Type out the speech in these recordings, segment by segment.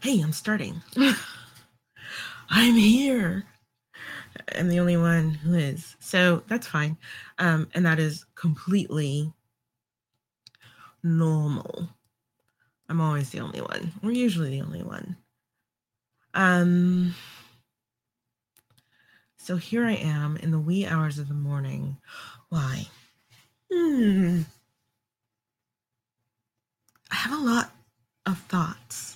Hey, I'm starting. I'm here. I'm the only one who is. So that's fine. Um, and that is completely normal. I'm always the only one. We're usually the only one. Um, so here I am in the wee hours of the morning. Why? Hmm. I have a lot of thoughts.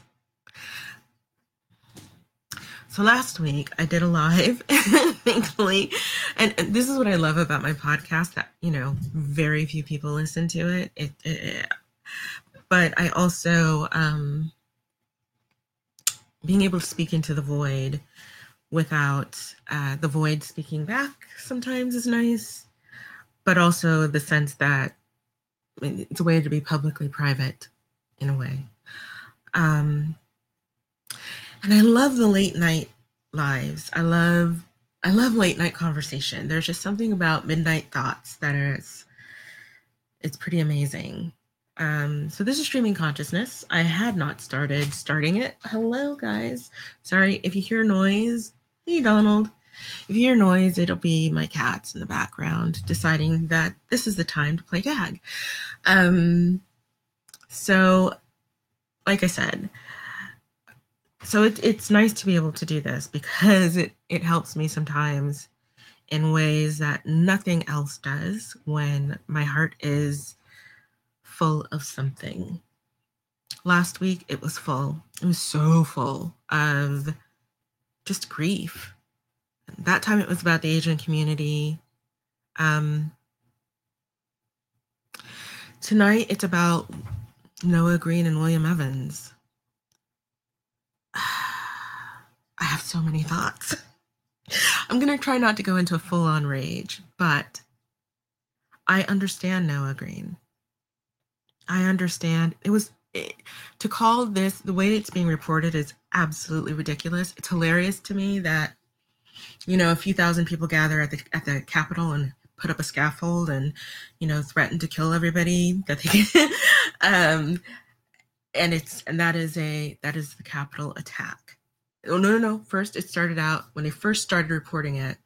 So last week I did a live, thankfully, and this is what I love about my podcast that you know very few people listen to it. It, it but I also um, being able to speak into the void without uh, the void speaking back sometimes is nice, but also the sense that it's a way to be publicly private in a way. Um, and I love the late night lives. I love I love late night conversation. There's just something about midnight thoughts that is it's pretty amazing. Um, so this is streaming consciousness. I had not started starting it. Hello guys. Sorry if you hear noise. Hey Donald. If you hear noise, it'll be my cats in the background deciding that this is the time to play tag. Um, so, like I said, so it, it's nice to be able to do this because it, it helps me sometimes in ways that nothing else does when my heart is full of something. Last week it was full. It was so full of just grief. That time it was about the Asian community. Um, tonight it's about Noah Green and William Evans. I have so many thoughts. I'm going to try not to go into a full on rage, but I understand Noah Green. I understand. It was it, to call this the way it's being reported is absolutely ridiculous. It's hilarious to me that you know a few thousand people gather at the at the Capitol and put up a scaffold and you know threaten to kill everybody that they um, and it's and that is a that is the Capitol attack. Oh no no no! First, it started out when they first started reporting it.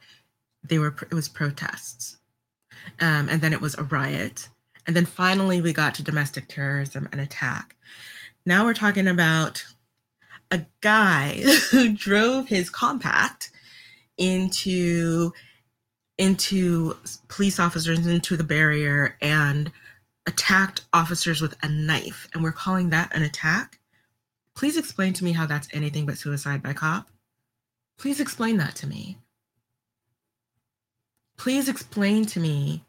They were it was protests, um, and then it was a riot, and then finally we got to domestic terrorism and attack. Now we're talking about a guy who drove his compact into into police officers into the barrier and attacked officers with a knife and we're calling that an attack Please explain to me how that's anything but suicide by cop. Please explain that to me. Please explain to me.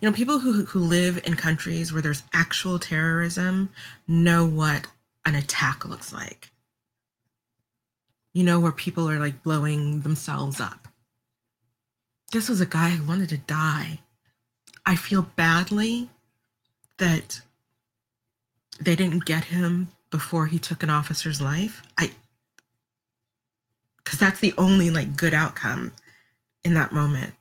You know, people who, who live in countries where there's actual terrorism know what an attack looks like. You know, where people are like blowing themselves up. This was a guy who wanted to die. I feel badly that they didn't get him before he took an officer's life. I because that's the only like good outcome in that moment.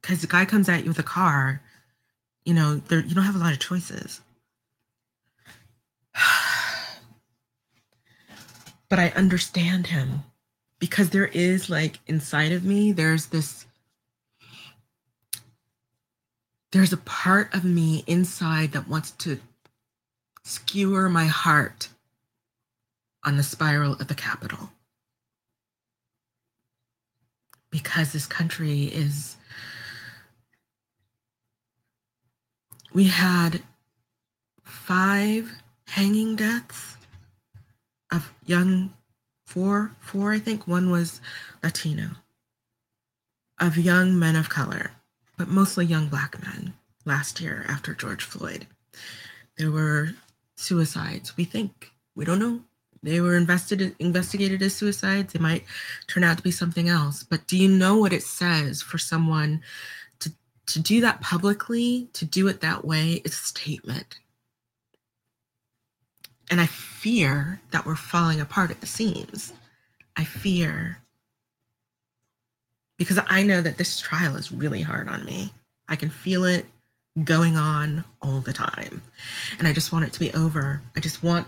Because the guy comes at you with a car, you know, there you don't have a lot of choices. but I understand him because there is like inside of me, there's this there's a part of me inside that wants to skewer my heart on the spiral of the Capitol. Because this country is, we had five hanging deaths of young, four, four, I think. One was Latino, of young men of color but mostly young black men last year after George Floyd. There were suicides, we think. We don't know. They were invested, investigated as suicides. They might turn out to be something else. But do you know what it says for someone to, to do that publicly, to do it that way? It's a statement. And I fear that we're falling apart at the seams. I fear because I know that this trial is really hard on me. I can feel it going on all the time. And I just want it to be over. I just want,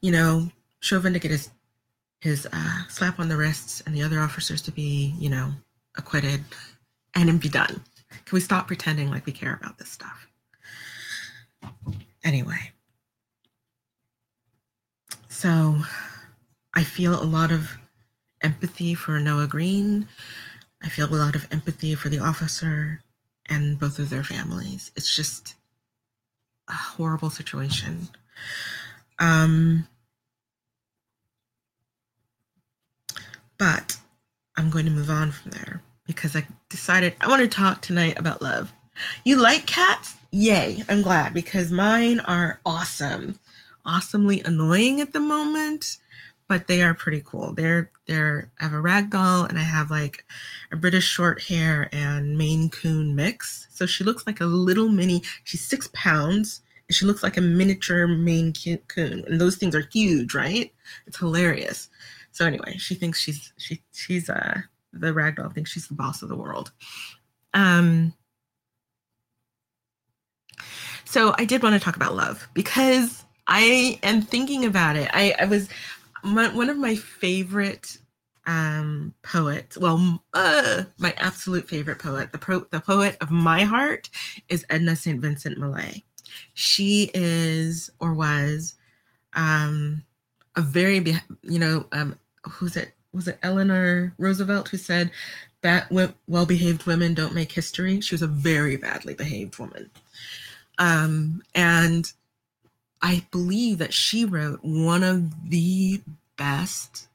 you know, Chauvin to get his his uh, slap on the wrists and the other officers to be, you know, acquitted and be done. Can we stop pretending like we care about this stuff? Anyway, so I feel a lot of empathy for Noah Green. I feel a lot of empathy for the officer and both of their families. It's just a horrible situation. Um, but I'm going to move on from there because I decided I want to talk tonight about love. You like cats? Yay, I'm glad because mine are awesome. Awesomely annoying at the moment, but they are pretty cool. They're they're I have a rag doll and I have like a British short hair and Maine Coon mix. So she looks like a little mini, she's six pounds and she looks like a miniature Maine Coon. And those things are huge, right? It's hilarious. So anyway, she thinks she's she she's uh the ragdoll thinks she's the boss of the world. Um so I did want to talk about love because I am thinking about it. I, I was my, one of my favorite um, poets. Well, uh, my absolute favorite poet, the pro, the poet of my heart, is Edna St. Vincent Millay. She is or was um, a very, you know, um, who's it? Was it Eleanor Roosevelt who said that well-behaved women don't make history? She was a very badly behaved woman, um, and I believe that she wrote one of the best,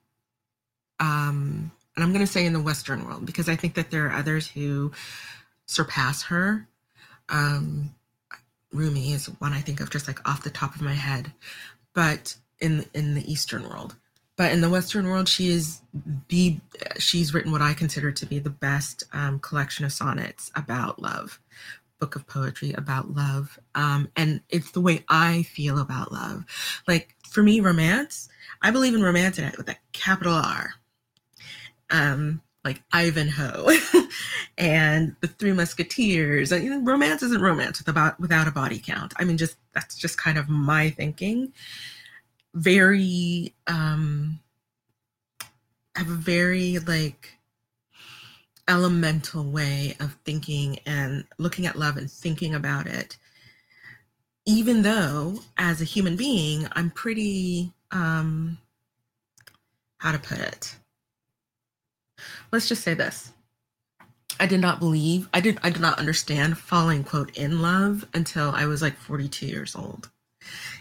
um, and I'm going to say in the Western world, because I think that there are others who surpass her. Um, Rumi is one I think of just like off the top of my head, but in in the Eastern world, but in the Western world, she is the she's written what I consider to be the best um, collection of sonnets about love, book of poetry about love. Um, and it's the way I feel about love. Like for me, romance, I believe in romance with a capital R. Um, like Ivanhoe and the Three Musketeers. You know, romance isn't romance with about without a body count. I mean, just that's just kind of my thinking. Very um have a very like elemental way of thinking and looking at love and thinking about it. Even though as a human being i'm pretty um how to put it? Let's just say this. I did not believe i did i did not understand falling quote in love until i was like 42 years old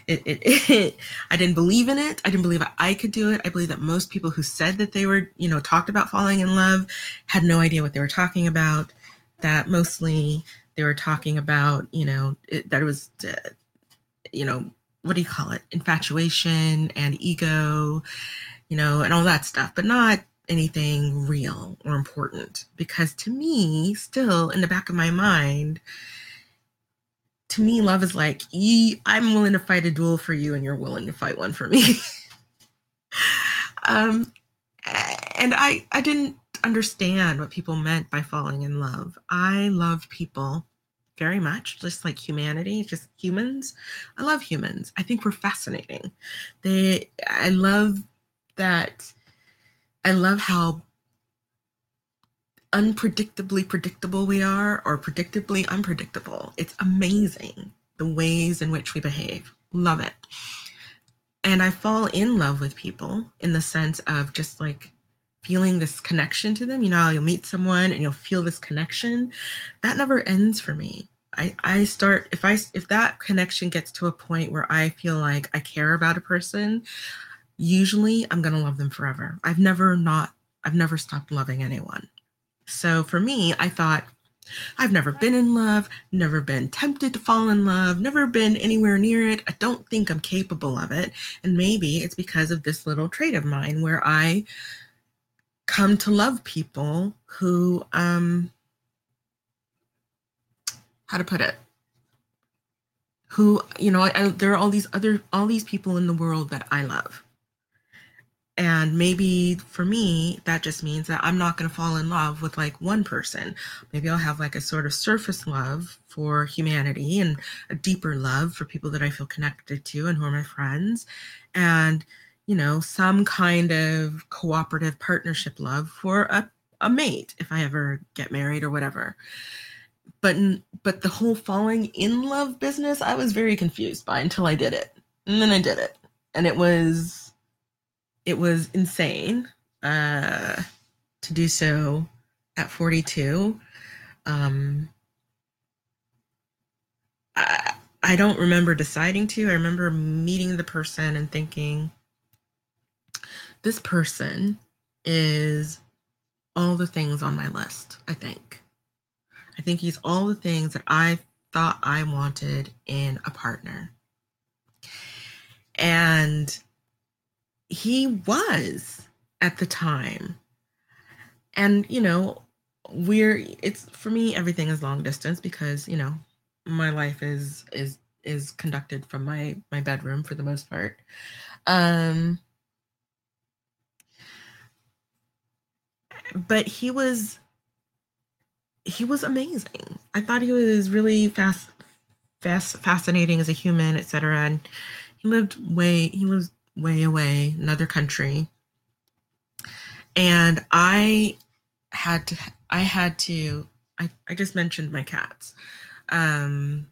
it, it, it, I didn't believe in it. I didn't believe I could do it. I believe that most people who said that they were, you know, talked about falling in love had no idea what they were talking about. That mostly they were talking about, you know, it, that it was, uh, you know, what do you call it? Infatuation and ego, you know, and all that stuff, but not anything real or important. Because to me, still in the back of my mind, to me, love is like, I'm willing to fight a duel for you, and you're willing to fight one for me. um, and I, I didn't understand what people meant by falling in love. I love people very much, just like humanity, just humans. I love humans. I think we're fascinating. They, I love that. I love how unpredictably predictable we are or predictably unpredictable. It's amazing the ways in which we behave. Love it. And I fall in love with people in the sense of just like feeling this connection to them. You know, you'll meet someone and you'll feel this connection. That never ends for me. I, I start if I if that connection gets to a point where I feel like I care about a person, usually I'm gonna love them forever. I've never not I've never stopped loving anyone. So for me, I thought, I've never been in love, never been tempted to fall in love, never been anywhere near it. I don't think I'm capable of it. And maybe it's because of this little trait of mine where I come to love people who, um, how to put it? Who, you know, I, I, there are all these other, all these people in the world that I love. And maybe for me that just means that i'm not going to fall in love with like one person. Maybe i'll have like a sort of surface love for humanity and a deeper love for people that i feel connected to and who are my friends. And you know some kind of cooperative partnership love for a, a mate if i ever get married or whatever. But but the whole falling in love business i was very confused by until i did it. And then i did it. And it was it was insane uh, to do so at 42. Um, I, I don't remember deciding to. I remember meeting the person and thinking, this person is all the things on my list, I think. I think he's all the things that I thought I wanted in a partner. And he was at the time. And, you know, we're it's for me everything is long distance because, you know, my life is is is conducted from my my bedroom for the most part. Um but he was he was amazing. I thought he was really fast fast fascinating as a human, etc. And he lived way he was way away, another country. And I had to, I had to, I, I just mentioned my cats. Um,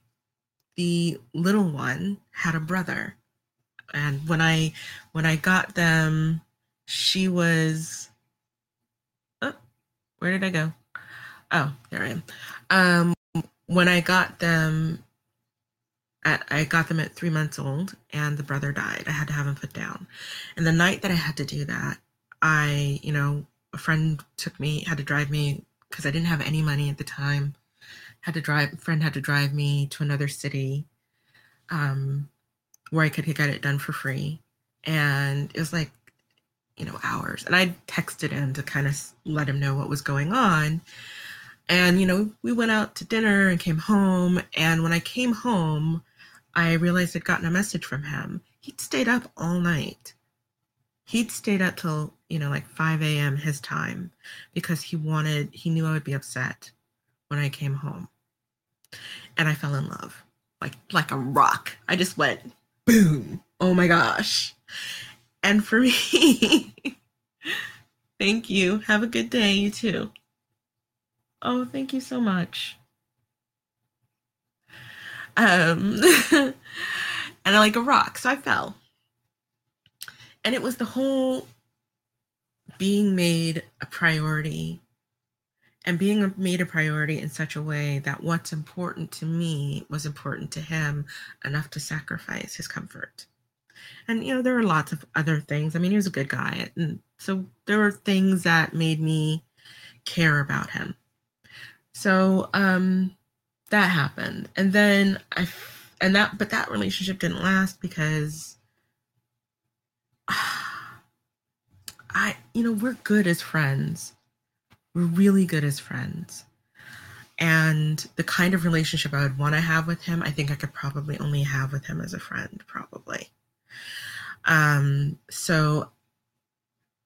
the little one had a brother. And when I, when I got them, she was, oh, where did I go? Oh, there I am. Um, when I got them, at, I got them at three months old, and the brother died. I had to have him put down. And the night that I had to do that, I, you know, a friend took me, had to drive me because I didn't have any money at the time. Had to drive, friend had to drive me to another city um, where I could get it done for free. And it was like, you know, hours. And I texted him to kind of let him know what was going on. And, you know, we went out to dinner and came home. And when I came home, I realized I'd gotten a message from him. He'd stayed up all night. He'd stayed up till, you know, like 5 a.m. his time because he wanted, he knew I would be upset when I came home. And I fell in love like like a rock. I just went boom. Oh my gosh. And for me, thank you. Have a good day, you too. Oh, thank you so much. Um, and I like a rock, so I fell. And it was the whole being made a priority and being made a priority in such a way that what's important to me was important to him enough to sacrifice his comfort. And you know, there were lots of other things. I mean, he was a good guy. And so there were things that made me care about him. So um that happened. And then I and that but that relationship didn't last because I you know, we're good as friends. We're really good as friends. And the kind of relationship I would want to have with him, I think I could probably only have with him as a friend, probably. Um, so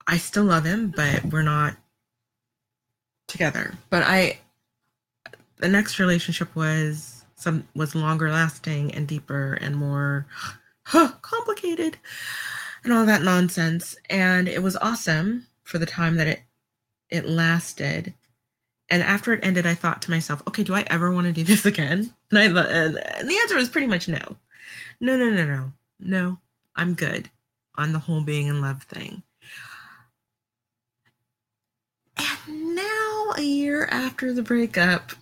I still love him, but we're not together. But I the next relationship was some was longer lasting and deeper and more huh, complicated and all that nonsense. And it was awesome for the time that it it lasted. And after it ended i thought to myself okay do i ever want to do this again? And i and, the answer was pretty much no. No no no no. No i'm good on the whole being in love thing. And now a year after the breakup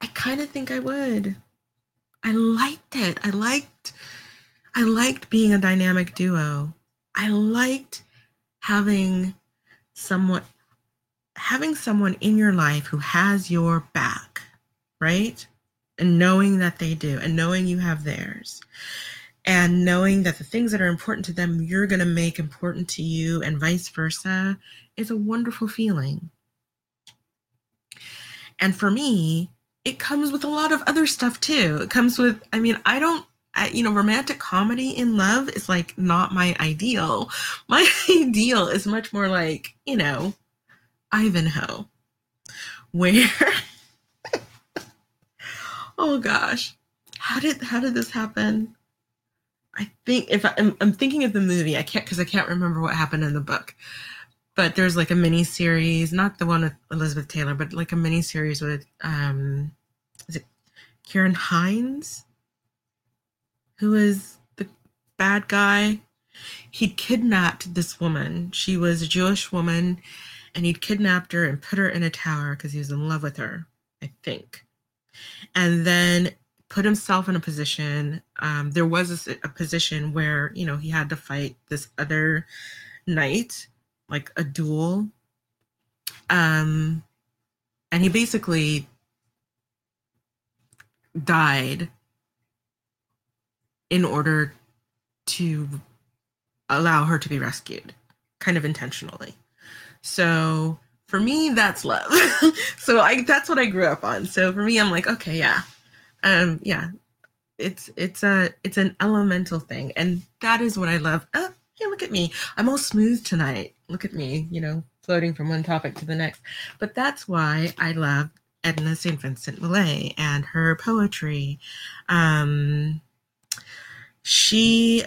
I kind of think I would. I liked it. I liked I liked being a dynamic duo. I liked having someone having someone in your life who has your back, right? And knowing that they do and knowing you have theirs. And knowing that the things that are important to them, you're going to make important to you and vice versa is a wonderful feeling. And for me, it comes with a lot of other stuff too. It comes with, I mean, I don't I, you know, romantic comedy in love is like not my ideal. My ideal is much more like, you know, Ivanhoe, where oh gosh, how did how did this happen? I think if I, am I'm thinking of the movie, I can't because I can't remember what happened in the book. But there's like a mini series, not the one with Elizabeth Taylor, but like a mini series with um, Ciarán Hinds, who is the bad guy. He'd kidnapped this woman. She was a Jewish woman, and he'd kidnapped her and put her in a tower because he was in love with her. I think, and then put himself in a position. Um, there was a, a, position where you know he had to fight this other knight, like a duel. Um, and he basically died in order to allow her to be rescued, kind of intentionally. So for me, that's love. so I that's what I grew up on. So for me, I'm like, okay, yeah, um yeah it's it's a it's an elemental thing and that is what i love oh hey look at me i'm all smooth tonight look at me you know floating from one topic to the next but that's why i love edna st vincent millay and her poetry. Um she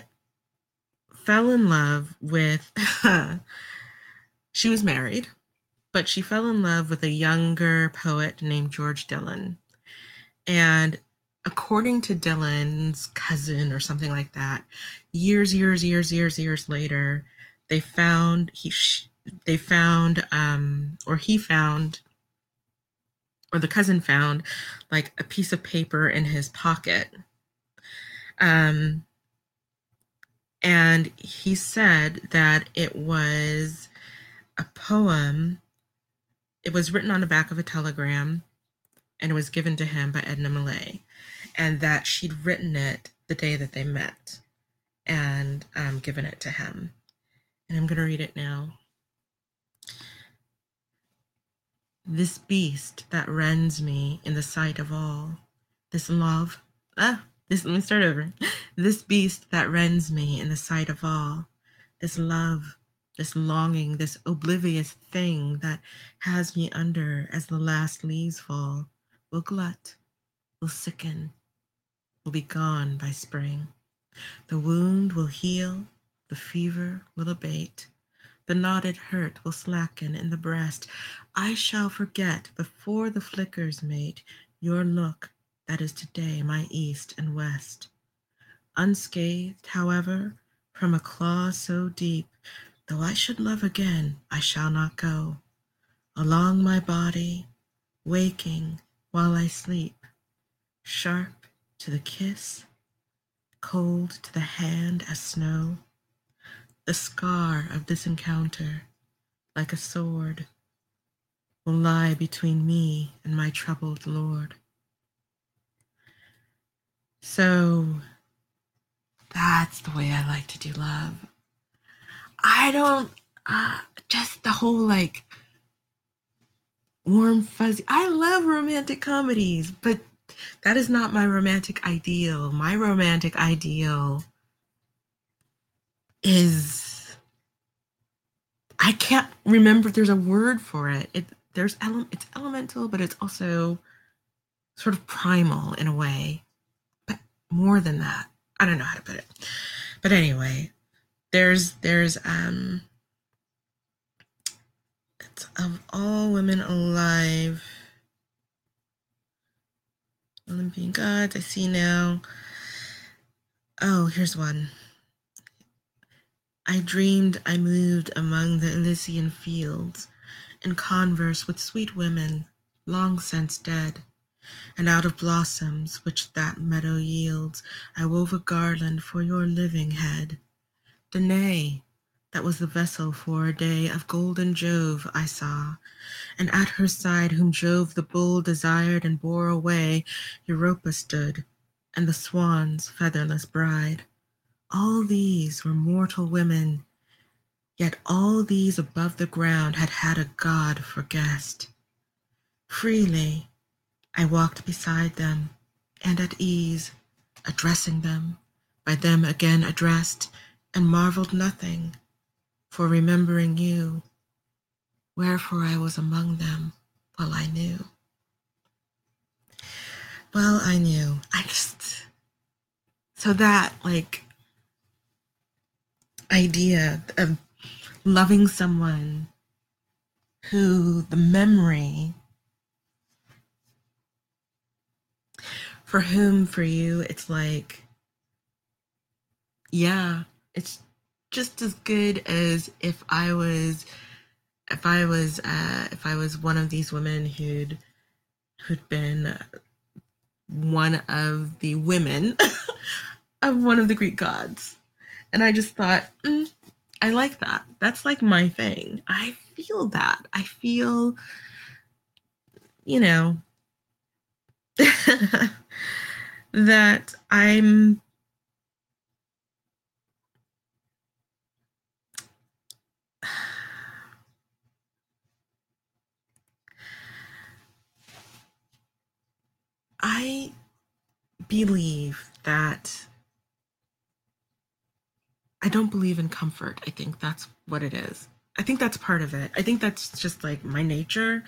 fell in love with she was married but she fell in love with a younger poet named george dillon. And according to Dillon's cousin or something like that, years, years, years, years, years later, they found he they found um or he found or the cousin found like a piece of paper in his pocket. Um and he said that it was a poem. It was written on the back of a telegram and it was given to him by Edna Millay, and that she'd written it the day that they met and um, given it to him. And I'm going to read it now. This beast that rends me in the sight of all, this love, ah, this, let me start over. This beast that rends me in the sight of all, this love, this longing, this oblivious thing that has me under as the last leaves fall will glut, will sicken, will be gone by spring. The wound will heal, the fever will abate, the knotted hurt will slacken in the breast. I shall forget before the flickers mate your look that is today my east and west. Unscathed, however, from a claw so deep, though I should love again, I shall not go. Along my body, waking, while I sleep, sharp to the kiss, cold to the hand as snow, the scar of this encounter, like a sword, will lie between me and my troubled Lord. So that's the way I like to do love. I don't, uh, just the whole like warm, fuzzy. I love romantic comedies, but that is not my romantic ideal. My romantic ideal is I can't remember there's a word for it. It there's ele- it's elemental, but it's also sort of primal in a way. But more than that. I don't know how to put it. But anyway, there's there's um of all women alive. Olympian gods, I see now. Oh, here's one. I dreamed I moved among the Elysian fields, in converse with sweet women, long since dead. And out of blossoms which that meadow yields, I wove a garland for your living head. Danae, that was the vessel for a day of golden Jove I saw, and at her side whom Jove the bull desired and bore away, Europa stood, and the swan's featherless bride. All these were mortal women, yet all these above the ground had had a god for guest. Freely I walked beside them, and at ease, addressing them by them again addressed, and marveled nothing, for remembering you, wherefore I was among them well I knew. Well, I knew. I just, so that like idea of loving someone who the memory for whom for you it's like yeah it's just as good as if i was if i was uh if i was one of these women who'd who'd been one of the women of one of the greek gods and i just thought mm, i like that. That's like my thing. I feel that. I feel you know that I'm I believe that I don't believe in comfort. I think that's what it is. I think that's part of it. I think that's just like my nature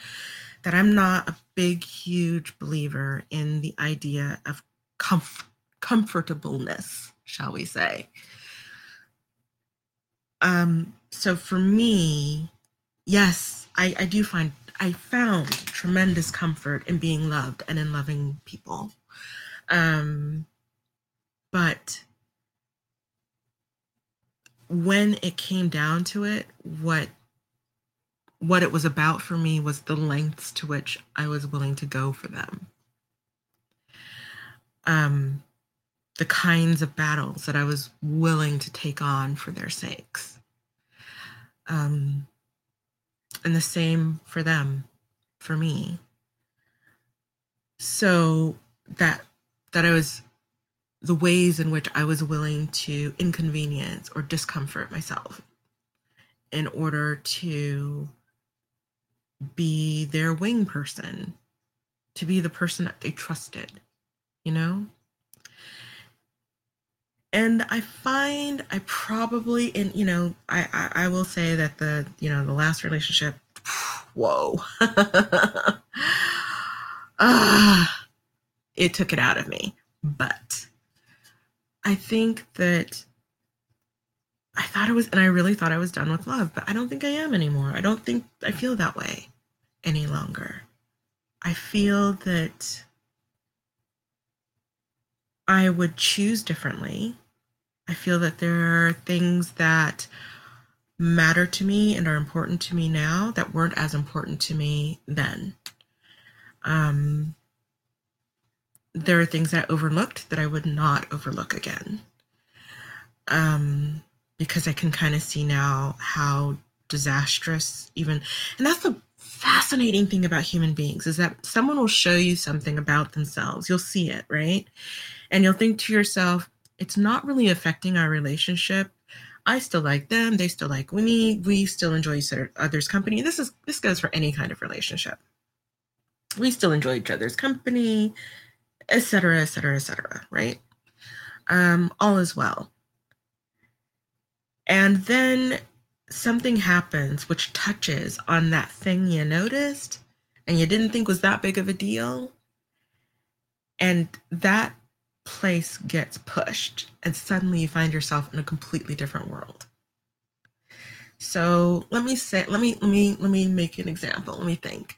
that I'm not a big, huge believer in the idea of comf- comfortableness, shall we say. Um, so for me, yes, I, I do find I found tremendous comfort in being loved and in loving people. Um, but when it came down to it, what what it was about for me was the lengths to which I was willing to go for them. Um, the kinds of battles that I was willing to take on for their sakes. Um, and the same for them, for me. So that that I was the ways in which I was willing to inconvenience or discomfort myself in order to be their wing person, to be the person that they trusted, you know? And I find I probably, and you know, I, I, I will say that the, you know, the last relationship, whoa, ah, it took it out of me. But I think that I thought it was, and I really thought I was done with love, but I don't think I am anymore. I don't think I feel that way any longer. I feel that I would choose differently. I feel that there are things that matter to me and are important to me now that weren't as important to me then. Um, there are things I overlooked that I would not overlook again. Um, because I can kind of see now how disastrous even, and that's the fascinating thing about human beings is that someone will show you something about themselves. You'll see it, right? And you'll think to yourself, it's not really affecting our relationship. I still like them, they still like me, we still enjoy each other's company. This is this goes for any kind of relationship. We still enjoy each other's company, etc., etc., etc., right? Um, all is well. And then something happens which touches on that thing you noticed and you didn't think was that big of a deal. And that place gets pushed, and suddenly you find yourself in a completely different world. So let me say, let me let me let me make an example. Let me think.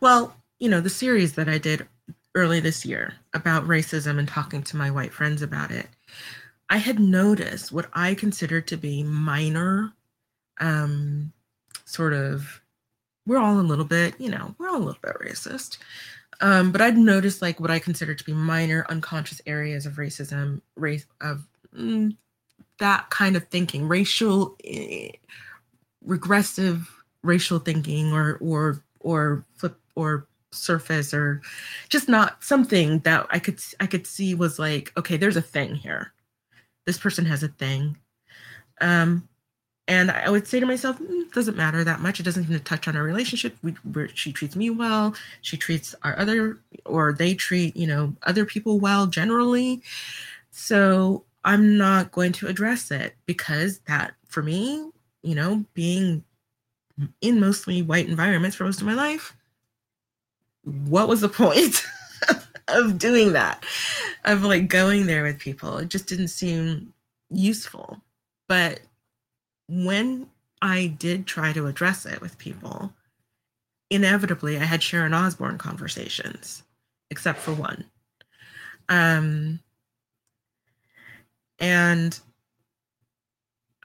Well, you know, the series that I did early this year about racism and talking to my white friends about it I had noticed what I considered to be minor, um, sort of, we're all a little bit, you know, we're all a little bit racist. Um, but I'd noticed like what I considered to be minor unconscious areas of racism, race of mm, that kind of thinking, racial, eh, regressive racial thinking, or or or flip or surface, or just not something that I could I could see was like, okay, there's a thing here this person has a thing. Um, and I would say to myself, mm, it doesn't matter that much. It doesn't even touch on our relationship. We, she treats me well. She treats our other, or they treat, you know, other people well generally. So I'm not going to address it because that, for me, you know, being in mostly white environments for most of my life, what was the point of doing that? Of like going there with people? It just didn't seem useful. But when I did try to address it with people, inevitably I had Sharon Osbourne conversations, except for one. Um, and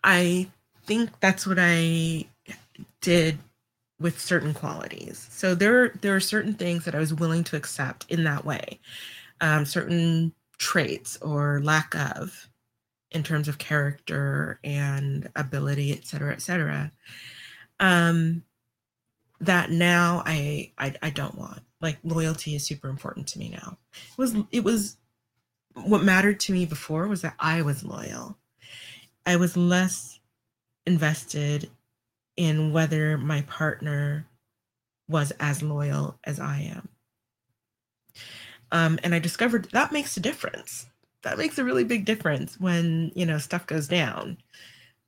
I think that's what I did with certain qualities. So there, there are certain things that I was willing to accept in that way, um, certain traits or lack of in terms of character and ability, et cetera, et cetera. Um, that now I, I I don't want. Like loyalty is super important to me now. It was it was what mattered to me before was that I was loyal. I was less invested in whether my partner was as loyal as I am. Um, and I discovered that makes a difference. That makes a really big difference when, you know, stuff goes down.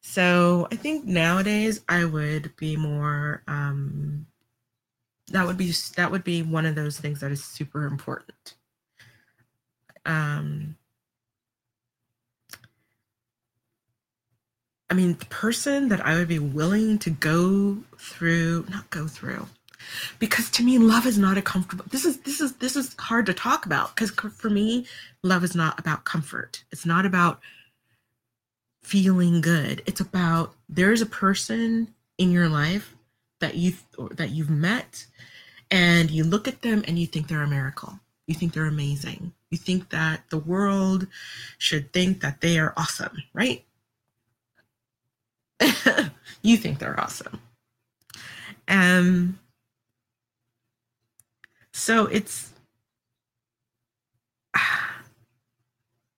So I think nowadays I would be more um, that would be that would be one of those things that is super important. Um, I mean, the person that I would be willing to go through, not go through, because to me, love is not a comfortable. This is this is this is hard to talk about because for me, love is not about comfort. It's not about feeling good. It's about there is a person in your life that you that you've met, and you look at them and you think they're a miracle. You think they're amazing. You think that the world should think that they are awesome, right? You think they're awesome. Um, so it's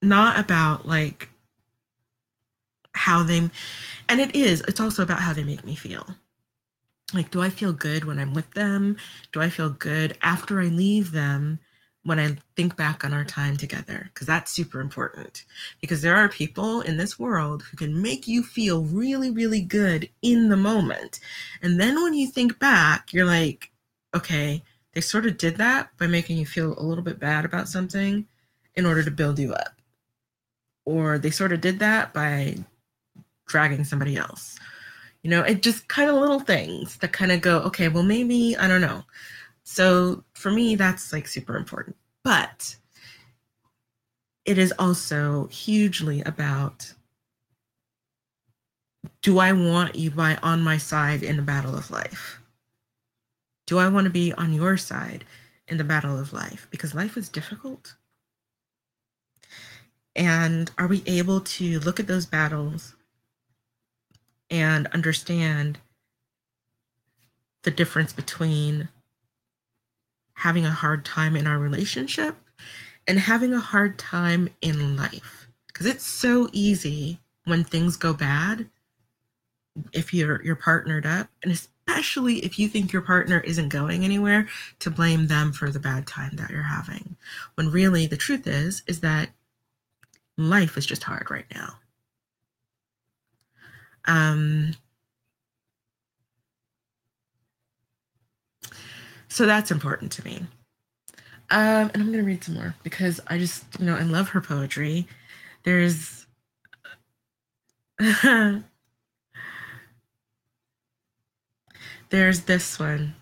not about like how they, and it is, it's also about how they make me feel. Like, do I feel good when I'm with them? Do I feel good after I leave them? When I think back on our time together, because that's super important. Because there are people in this world who can make you feel really, really good in the moment. And then when you think back, you're like, okay, they sort of did that by making you feel a little bit bad about something in order to build you up. Or they sort of did that by dragging somebody else. You know, it just kind of little things that kind of go, okay, well, maybe, I don't know so for me, that's like super important. But it is also hugely about do I want you by on my side in the battle of life? Do I want to be on your side in the battle of life? Because life is difficult. And are we able to look at those battles and understand the difference between having a hard time in our relationship and having a hard time in life. Because it's so easy when things go bad if you're you're partnered up and especially if you think your partner isn't going anywhere to blame them for the bad time that you're having when really the truth is is that life is just hard right now um So that's important to me. Um, and I'm going to read some more because I just, you know, I love her poetry. There's. There's this one.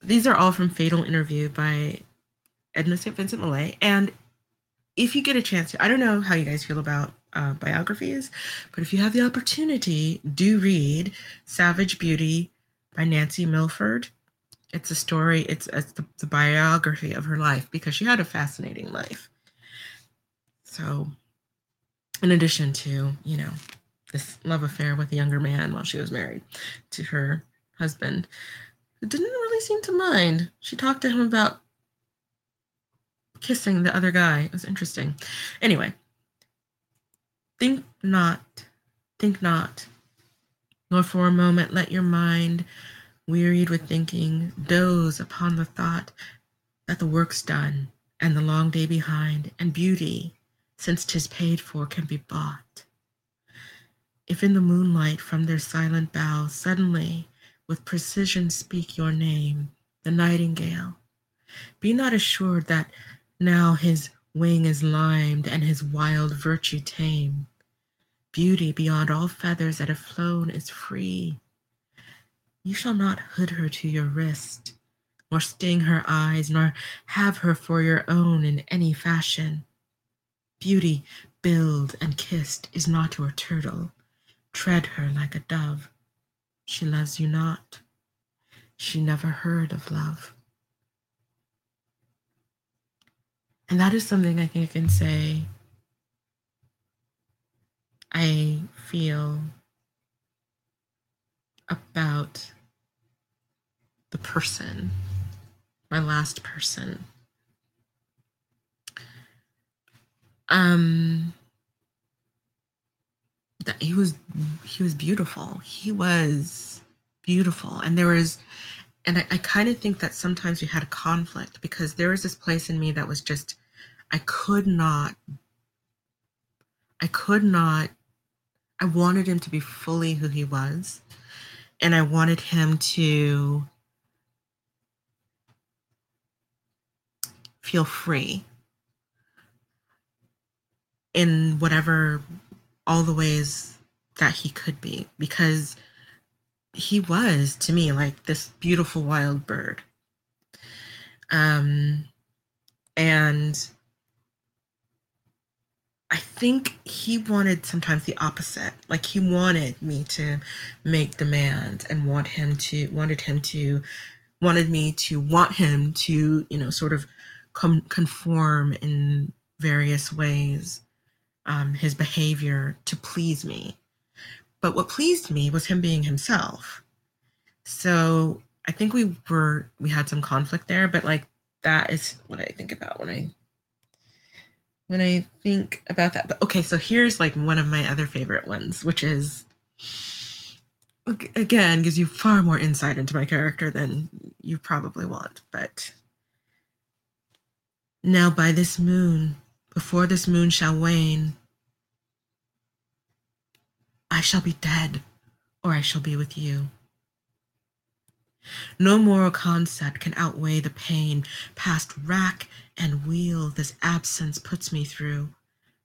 These are all from Fatal Interview by Edna St. Vincent Millay. And if you get a chance I don't know how you guys feel about uh, biographies, but if you have the opportunity, do read Savage Beauty by Nancy Milford. It's a story, it's, it's the, the biography of her life because she had a fascinating life. So, in addition to, you know, this love affair with a younger man while she was married to her husband, who didn't really seem to mind. She talked to him about kissing the other guy. It was interesting. Anyway, think not, think not nor for a moment let your mind, wearied with thinking, doze upon the thought that the work's done and the long day behind, and beauty, since 'tis paid for, can be bought. If in the moonlight from their silent boughs suddenly with precision speak your name, the nightingale, be not assured that now his wing is limed and his wild virtue tame. Beauty beyond all feathers that have flown is free. You shall not hood her to your wrist, nor sting her eyes, nor have her for your own in any fashion. Beauty, billed and kissed, is not your turtle. Tread her like a dove. She loves you not. She never heard of love. And that is something I think I can say I feel about the person, my last person. Um that he was he was beautiful. He was beautiful. And there was and I, I kind of think that sometimes we had a conflict because there was this place in me that was just I could not I could not I wanted him to be fully who he was and I wanted him to feel free in whatever all the ways that he could be because he was to me like this beautiful wild bird um and I think he wanted sometimes the opposite. Like he wanted me to make demands and want him to wanted him to wanted me to want him to you know sort of com- conform in various ways um, his behavior to please me. But what pleased me was him being himself. So I think we were we had some conflict there, but like that is what I think about when I when I think about that. But okay, so here's like one of my other favorite ones, which is again gives you far more insight into my character than you probably want. But now by this moon, before this moon shall wane, I shall be dead, or I shall be with you. No moral concept can outweigh the pain past rack and wheel this absence puts me through.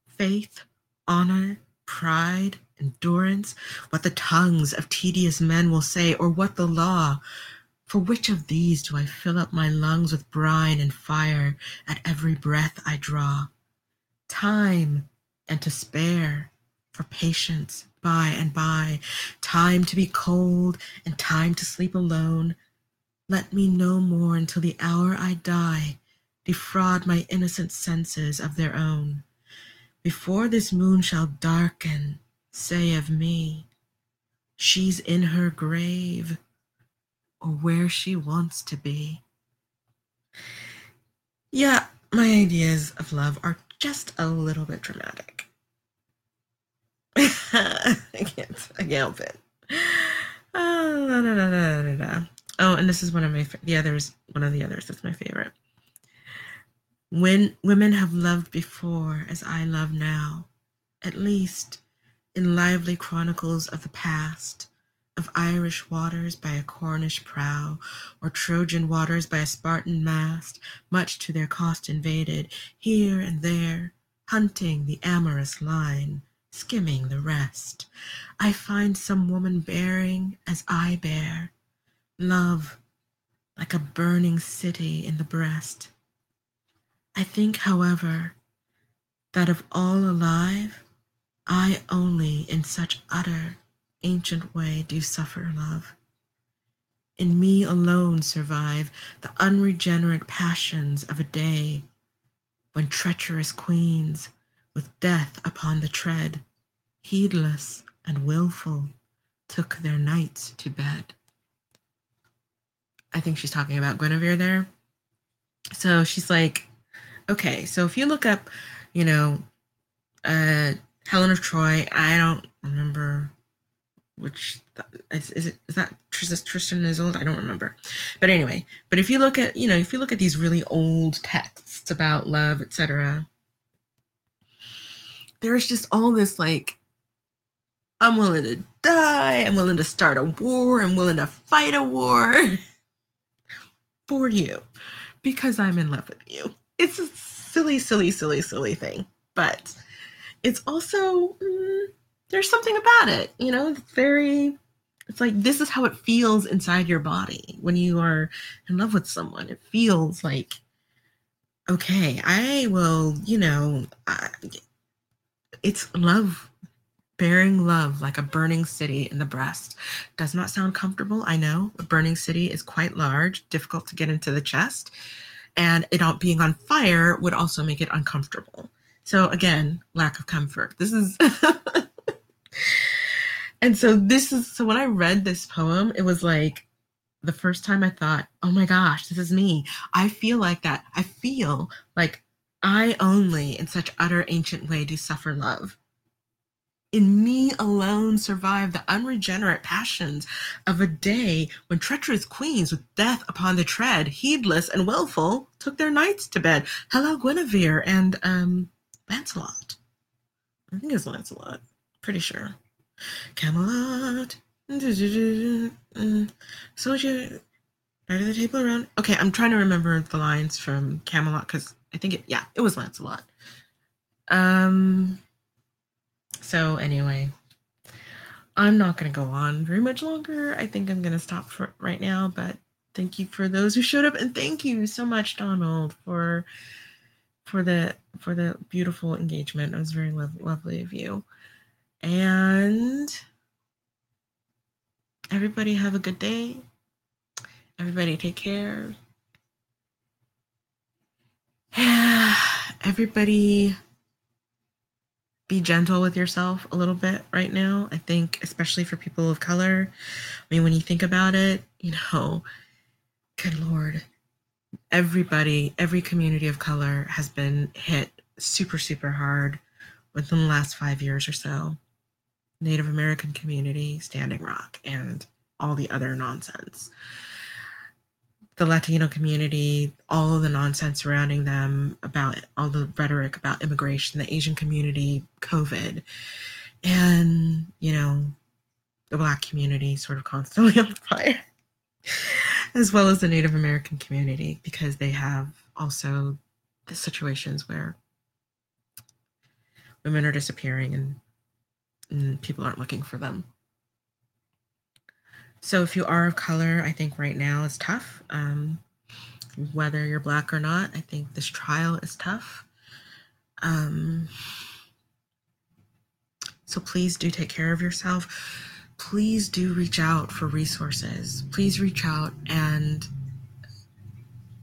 Faith, honor, pride, endurance, what the tongues of tedious men will say, or what the law. For which of these do I fill up my lungs with brine and fire at every breath I draw? Time and to spare, for patience by and by, time to be cold and time to sleep alone. Let me no more until the hour I die defraud my innocent senses of their own. Before this moon shall darken, say of me, she's in her grave or where she wants to be. Yeah, my ideas of love are just a little bit dramatic. I can't, I can't help it. Oh, da, da, da, oh, and this is one of my the others. One of the others that's my favorite. When women have loved before as I love now, at least in lively chronicles of the past, of Irish waters by a Cornish prow, or Trojan waters by a Spartan mast, much to their cost invaded, here and there, hunting the amorous line, skimming the rest, I find some woman bearing as I bear, love like a burning city in the breast. I think, however, that of all alive, I only in such utter, ancient way do suffer love. In me alone survive the unregenerate passions of a day when treacherous queens, with death upon the tread, heedless and wilful, took their knights to bed. I think she's talking about Guinevere there. So she's like, okay, so if you look up, you know, uh, Helen of Troy, I don't remember which is, is it is that Tristan Isolde? I don't remember, but anyway. But if you look at you know if you look at these really old texts about love, etc., there's just all this like, I'm willing to die. I'm willing to start a war. I'm willing to fight a war for you because I'm in love with you. It's a silly, silly, silly, silly thing, but it's also. Mm, there's something about it, you know, it's very it's like this is how it feels inside your body when you are in love with someone. It feels like okay, I will, you know, I, it's love bearing love like a burning city in the breast. Does not sound comfortable, I know. A burning city is quite large, difficult to get into the chest, and it all being on fire would also make it uncomfortable. So again, lack of comfort. This is and so this is so when I read this poem, it was like the first time I thought, oh my gosh, this is me. I feel like that. I feel like I only in such utter ancient way do suffer love. In me alone survive the unregenerate passions of a day when treacherous queens with death upon the tread, heedless and wilful, took their knights to bed. Hello, Guinevere and um Lancelot. I think it's Lancelot. Pretty sure. Camelot. Soldier. Right of the table around. Okay, I'm trying to remember the lines from Camelot because I think it. Yeah, it was Lancelot. Um. So anyway, I'm not going to go on very much longer. I think I'm going to stop for right now. But thank you for those who showed up, and thank you so much, Donald, for for the for the beautiful engagement. It was very lo- lovely of you. And everybody have a good day. Everybody take care. everybody be gentle with yourself a little bit right now. I think, especially for people of color. I mean, when you think about it, you know, good Lord, everybody, every community of color has been hit super, super hard within the last five years or so. Native American community, Standing Rock, and all the other nonsense. The Latino community, all of the nonsense surrounding them about all the rhetoric about immigration, the Asian community, COVID, and, you know, the Black community sort of constantly on fire, as well as the Native American community, because they have also the situations where women are disappearing and and people aren't looking for them. So if you are of color, I think right now is tough. Um, whether you're black or not, I think this trial is tough. Um, so please do take care of yourself. Please do reach out for resources. Please reach out and,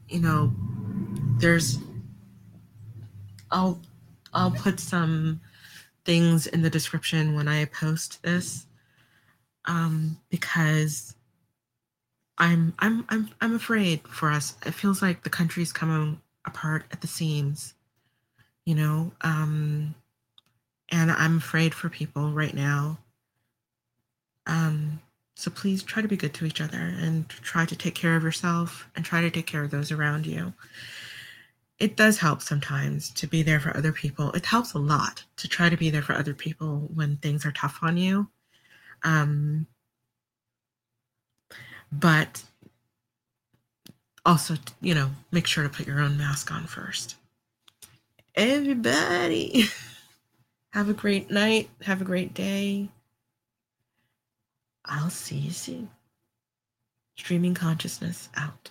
you know, there's, I'll, I'll put some things in the description when I post this um, because I'm I'm I'm I'm afraid for us. It feels like the country's coming apart at the seams, you know. Um, and I'm afraid for people right now. Um, so please try to be good to each other and try to take care of yourself and try to take care of those around you it does help sometimes to be there for other people. It helps a lot to try to be there for other people when things are tough on you. Um, but also, you know, make sure to put your own mask on first. Everybody, have a great night. Have a great day. I'll see you soon. Streaming consciousness out.